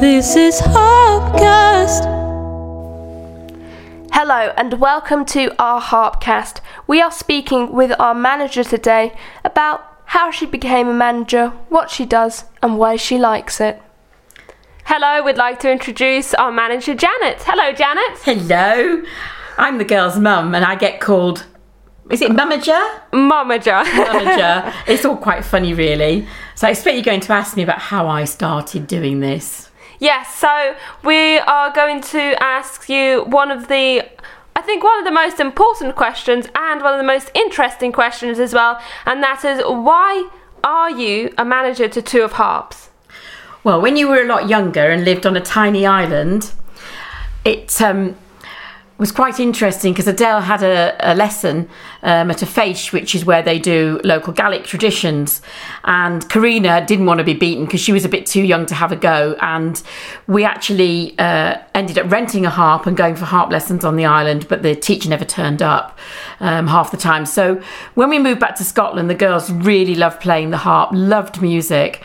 This is Harpcast. Hello and welcome to our Harpcast. We are speaking with our manager today about how she became a manager, what she does, and why she likes it. Hello, we'd like to introduce our manager Janet. Hello, Janet. Hello, I'm the girl's mum, and I get called. Is it mummager? Momager. Mummager. it's all quite funny, really. So I expect you're going to ask me about how I started doing this. Yes, so we are going to ask you one of the I think one of the most important questions and one of the most interesting questions as well, and that is why are you a manager to Two of Harps? Well, when you were a lot younger and lived on a tiny island, it um, was quite interesting because Adele had a, a lesson um, at a fèis, which is where they do local Gaelic traditions. And Karina didn't want to be beaten because she was a bit too young to have a go. And we actually uh, ended up renting a harp and going for harp lessons on the island, but the teacher never turned up um, half the time. So when we moved back to Scotland, the girls really loved playing the harp, loved music.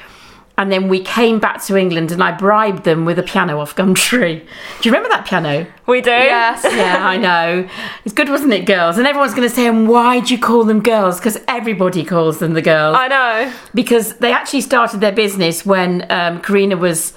And then we came back to England and I bribed them with a piano off Gumtree. Do you remember that piano? We do? Yes. yeah, I know. It's good, wasn't it, girls? And everyone's going to say, and why do you call them girls? Because everybody calls them the girls. I know. because they actually started their business when um, Karina was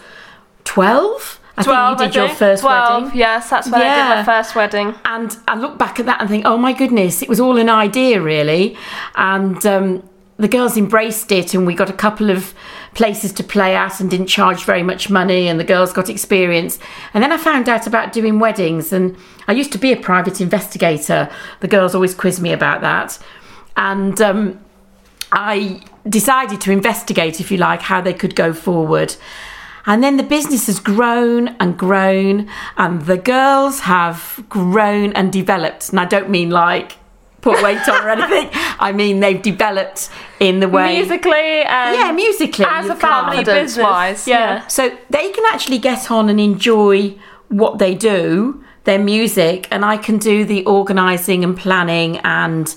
12. I 12, think you I did your first 12, wedding. yes, that's when I did my first wedding. And I look back at that and think, oh my goodness, it was all an idea, really. And um, the girls embraced it, and we got a couple of places to play at and didn't charge very much money, and the girls got experience. And then I found out about doing weddings, and I used to be a private investigator. The girls always quiz me about that. And um, I decided to investigate, if you like, how they could go forward. And then the business has grown and grown, and the girls have grown and developed. And I don't mean like put weight on or anything. I mean they've developed in the way Musically and yeah, musically as a family business. Confidence-wise, yeah. so they can actually get on and enjoy what they do, their music, and I can do the organising and planning and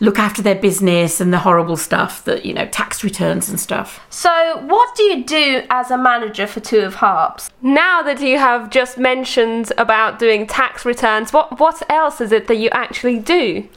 look after their business and the horrible stuff that you know tax returns and stuff. So, what do you do as a manager for Two of Harps? Now that you have just mentioned about doing tax returns, what what else is it that you actually do?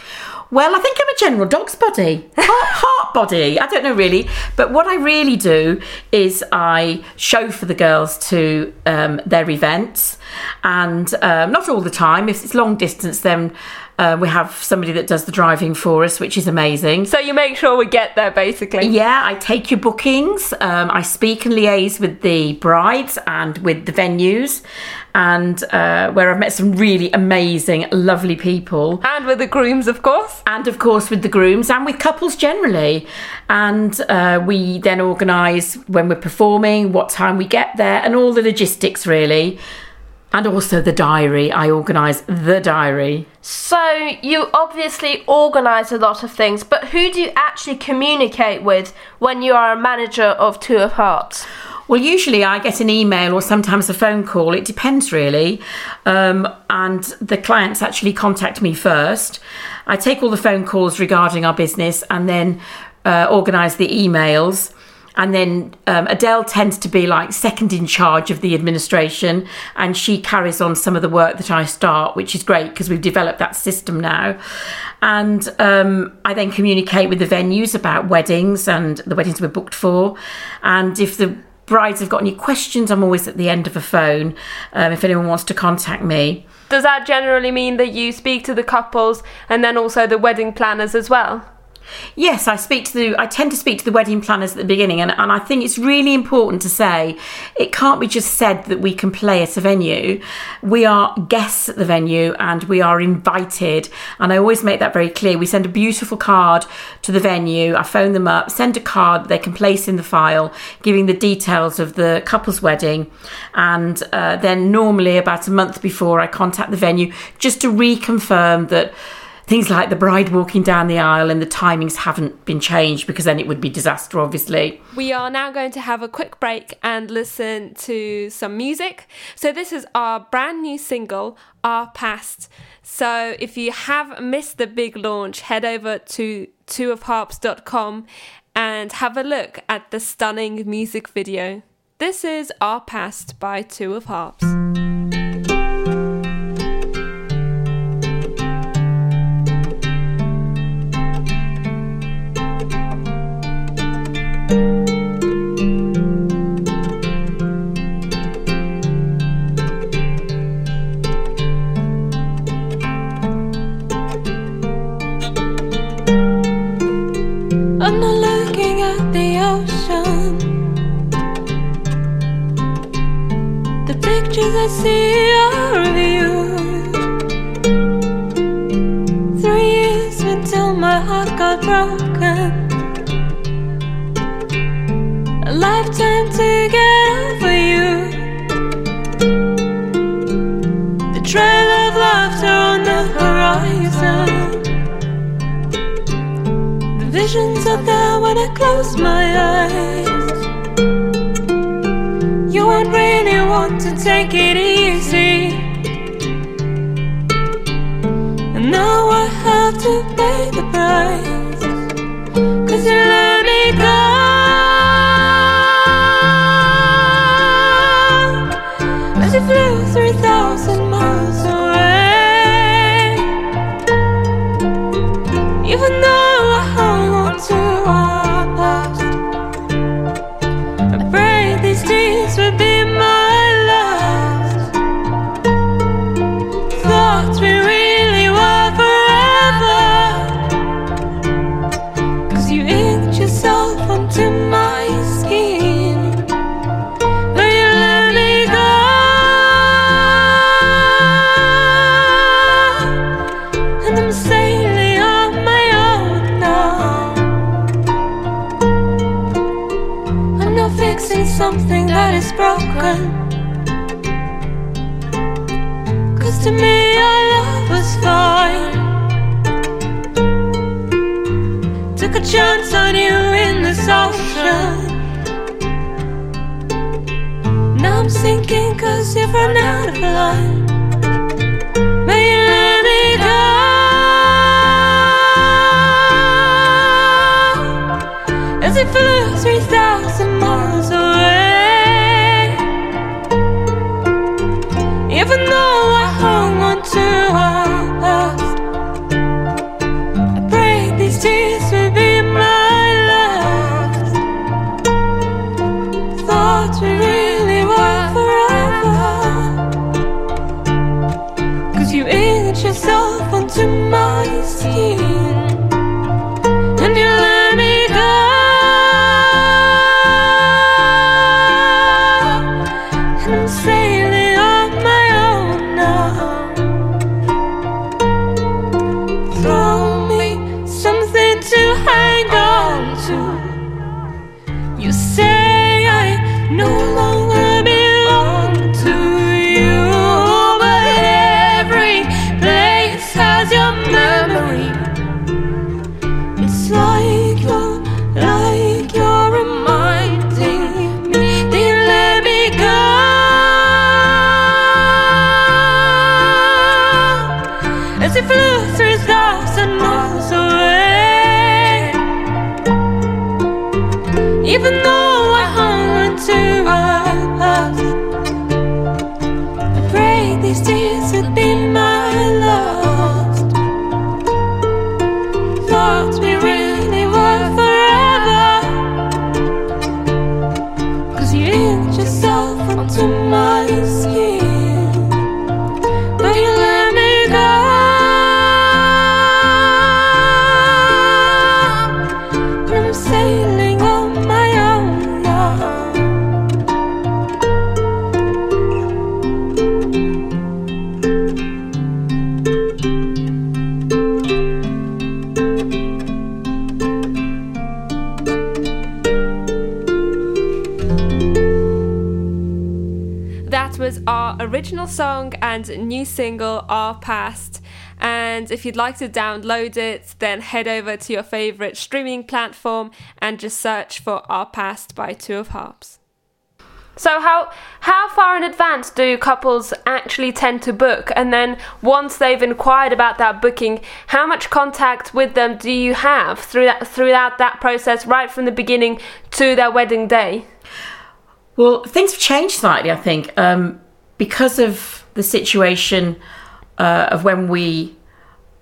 Well, I think I'm a general dog's body, heart, heart body. I don't know really, but what I really do is I show for the girls to um, their events, and um, not all the time. If it's long distance, then uh, we have somebody that does the driving for us, which is amazing. So you make sure we get there basically. Yeah, I take your bookings. Um, I speak and liaise with the brides and with the venues, and uh, where I've met some really amazing, lovely people And with the grooms of course. and of course with the grooms and with couples generally. And uh, we then organise when we're performing, what time we get there, and all the logistics really. And also the diary. I organise the diary. So, you obviously organise a lot of things, but who do you actually communicate with when you are a manager of Two of Harps? Well, usually I get an email or sometimes a phone call. It depends really. Um, and the clients actually contact me first. I take all the phone calls regarding our business and then uh, organise the emails. And then um, Adele tends to be like second in charge of the administration, and she carries on some of the work that I start, which is great because we've developed that system now. And um, I then communicate with the venues about weddings and the weddings we're booked for. And if the brides have got any questions, I'm always at the end of a phone um, if anyone wants to contact me. Does that generally mean that you speak to the couples and then also the wedding planners as well? Yes, I speak to the. I tend to speak to the wedding planners at the beginning, and, and I think it's really important to say it can't be just said that we can play at a venue. We are guests at the venue, and we are invited. And I always make that very clear. We send a beautiful card to the venue. I phone them up, send a card that they can place in the file, giving the details of the couple's wedding, and uh, then normally about a month before I contact the venue just to reconfirm that things like the bride walking down the aisle and the timings haven't been changed because then it would be disaster, obviously. We are now going to have a quick break and listen to some music. So, this is our brand new single, Our Past. So, if you have missed the big launch, head over to twoofharps.com and have a look at the stunning music video. This is Our Past by Two of Harps. I'm sinking cause you've run out of life yourself onto me. to that was our original song and new single, Our Past. And if you'd like to download it, then head over to your favourite streaming platform and just search for Our Past by Two of Harps. So how how far in advance do couples actually tend to book? And then once they've inquired about that booking, how much contact with them do you have through throughout that process, right from the beginning to their wedding day? Well, things have changed slightly, I think, um, because of the situation uh, of when we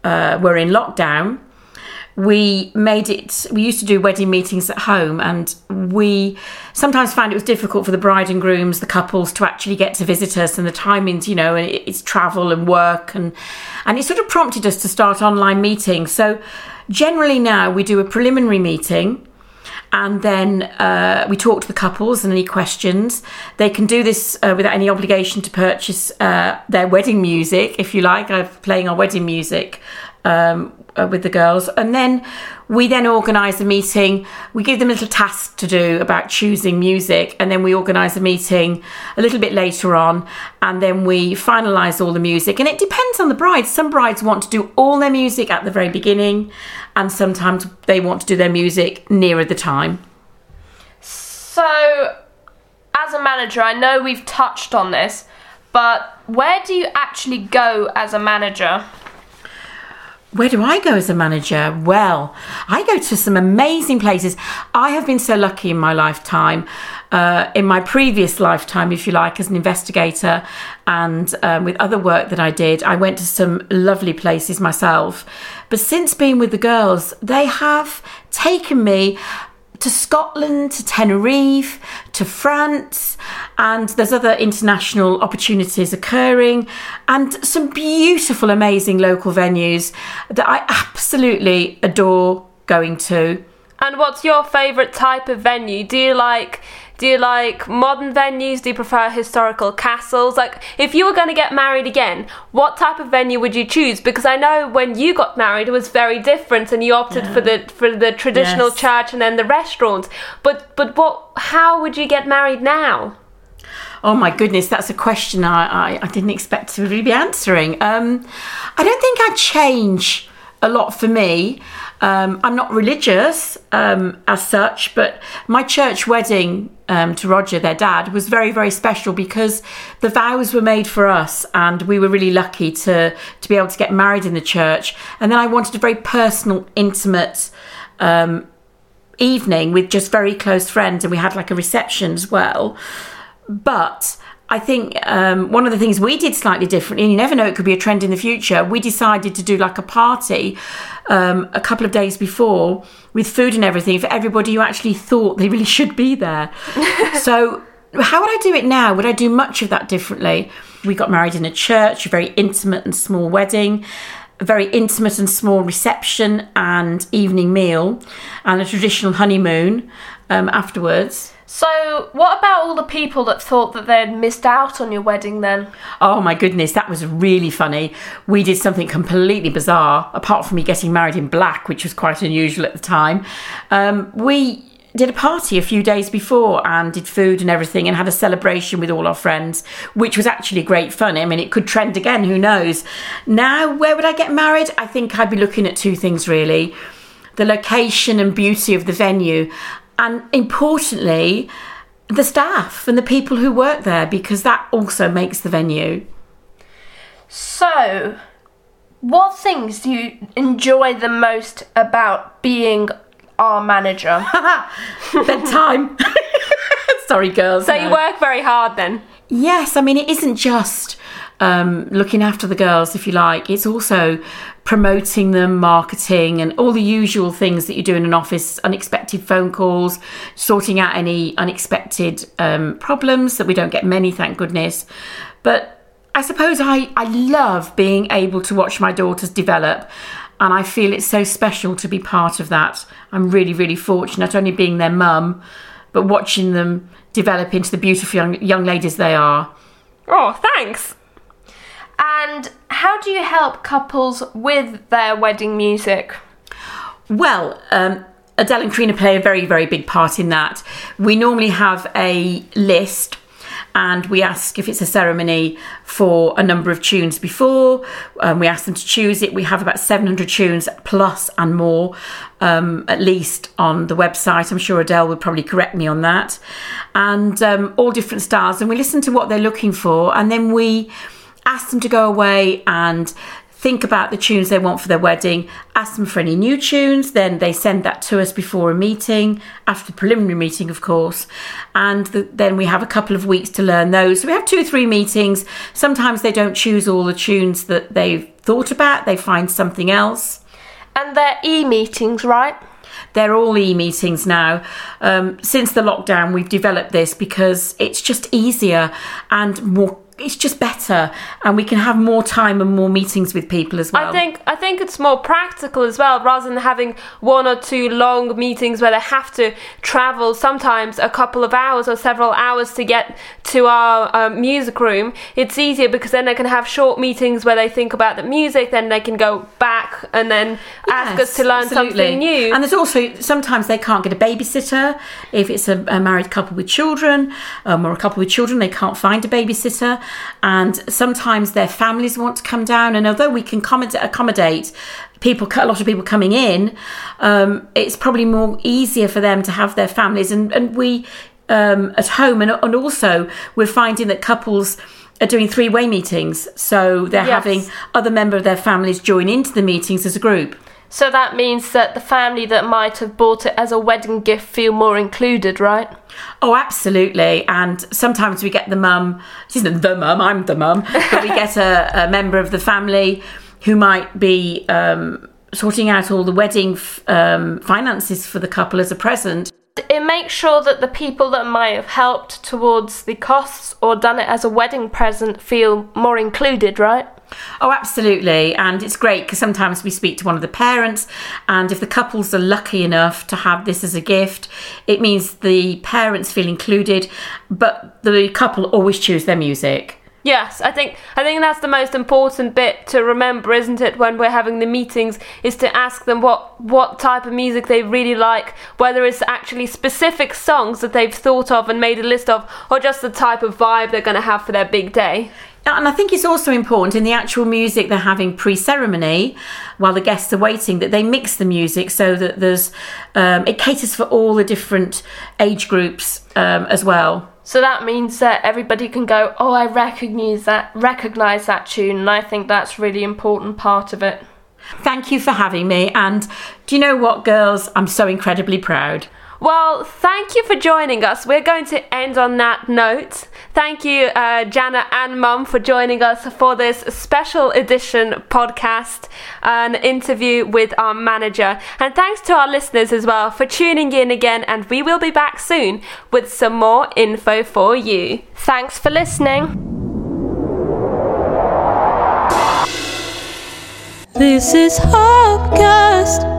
uh, were in lockdown. We made it, we used to do wedding meetings at home, and we sometimes found it was difficult for the bride and grooms, the couples, to actually get to visit us, and the timings, you know, it's travel and work, and, and it sort of prompted us to start online meetings. So, generally now we do a preliminary meeting and then uh, we talk to the couples and any questions. They can do this uh, without any obligation to purchase uh, their wedding music, if you like. I'm playing our wedding music um, uh, with the girls, and then we then organise a meeting. We give them a little task to do about choosing music, and then we organise a meeting a little bit later on, and then we finalise all the music. And it depends on the bride. Some brides want to do all their music at the very beginning, and sometimes they want to do their music nearer the time. So, as a manager, I know we've touched on this, but where do you actually go as a manager? Where do I go as a manager? Well, I go to some amazing places. I have been so lucky in my lifetime. Uh, in my previous lifetime, if you like, as an investigator and um, with other work that I did, I went to some lovely places myself. But since being with the girls, they have taken me to Scotland, to Tenerife, to France, and there's other international opportunities occurring, and some beautiful, amazing local venues that I absolutely adore going to. And what's your favourite type of venue? Do you like do you like modern venues? Do you prefer historical castles? Like if you were going to get married again, what type of venue would you choose? Because I know when you got married it was very different and you opted for the for the traditional Yes. church and then the restaurant. But but what how would you get married now? Oh my goodness, that's a question I, I, I didn't expect to really be answering. Um, I don't think I'd change a lot for me. Um, I'm not religious um, as such, but my church wedding um, to Roger, their dad, was very, very special because the vows were made for us, and we were really lucky to to be able to get married in the church. And then I wanted a very personal, intimate um, evening with just very close friends, and we had like a reception as well. But I think um, one of the things we did slightly differently, and you never know, it could be a trend in the future. We decided to do like a party um, a couple of days before with food and everything for everybody who actually thought they really should be there. so, how would I do it now? Would I do much of that differently? We got married in a church, a very intimate and small wedding a very intimate and small reception and evening meal, and a traditional honeymoon um, afterwards. So, what about all the people that thought that they'd missed out on your wedding then? Oh my goodness, that was really funny. We did something completely bizarre, apart from me getting married in black, which was quite unusual at the time. Um, we did a party a few days before and did food and everything and had a celebration with all our friends, which was actually great fun. I mean, it could trend again, who knows? Now, where would I get married? I think I'd be looking at two things really the location and beauty of the venue, and importantly, the staff and the people who work there, because that also makes the venue. So, what things do you enjoy the most about being our manager? bedtime. Sorry, girls. So you work very hard then. Yes, I mean it isn't just um, looking after the girls, if you like. It's also promoting them, marketing, and all the usual things that you do in an office. Unexpected phone calls, sorting out any unexpected um, problems that we don't get many, thank goodness. But I suppose I, I love being able to watch my daughters develop. And I feel it's so special to be part of that. I'm really, really fortunate, not only being their mum, but watching them develop into the beautiful young, young ladies they are. Oh, thanks. And how do you help couples with their wedding music? Well, um, Adele and Karina play a very, very big part in that. We normally have a list and we ask if it's a ceremony for a number of tunes before. Um, we ask them to choose it. We have about 700 tunes plus and more, um, at least on the website. I'm sure Adele would probably correct me on that. And um, all different styles. And we listen to what they're looking for and then we ask them to go away and think about the tunes they want for their wedding, ask them for any new tunes, then they send that to us before a meeting, after the preliminary meeting, of course, and the, then we have a couple of weeks to learn those. So we have two or three meetings. Sometimes they don't choose all the tunes that they've thought about, they find something else. And they're e meetings, right? They're all e meetings now. Um, since the lockdown, we've developed this because it's just easier and more it's just better and we can have more time and more meetings with people as well I think I think it's more practical as well rather than having one or two long meetings where they have to travel sometimes a couple of hours or several hours to get to our um, music room it's easier because then they can have short meetings where they think about the music then they can go back and then ask us to learn absolutely. something new And there's also sometimes they can't get a babysitter if it's a, a married couple with children um, or a couple with children, they can't find a babysitter. And sometimes their families want to come down. And although we can accommodate, accommodate people, a lot of people coming in, um, it's probably more easier for them to have their families. And, and we um, at home, and, and also we're finding that couples are doing three-way meetings, so they're Yes. having other member of their families join into the meetings as a group. So that means that the family that might have bought it as a wedding gift feel more included, right? Oh, absolutely. And sometimes we get the mum, she's not the mum, I'm the mum, but we get a, a member of the family who might be um, sorting out all the wedding f- um, finances for the couple as a present. It makes sure that the people that might have helped towards the costs or done it as a wedding present feel more included, right? Oh, absolutely. And it's great because sometimes we speak to one of the parents, and if the couples are lucky enough to have this as a gift, it means the parents feel included, but the couple always choose their music. Yes, I think I think that's the most important bit to remember, isn't it? When we're having the meetings, is to ask them what what type of music they really like, whether it's actually specific songs that they've thought of and made a list of, or just the type of vibe they're going to have for their big day. And I think it's also important in the actual music they're having pre ceremony while the guests are waiting that they mix the music so that there's um, it caters for all the different age groups um, as well. So that means that everybody can go, "Oh, I recognize that recognize that tune." And I think that's really important part of it. Thank you for having me. And do you know what, girls? I'm so incredibly proud. Well, thank you for joining us. We're going to end on that note. Thank you, uh, Jana and Mum, for joining us for this special edition podcast, an interview with our manager. And thanks to our listeners as well for tuning in again. And we will be back soon with some more info for you. Thanks for listening. This is Harpcast.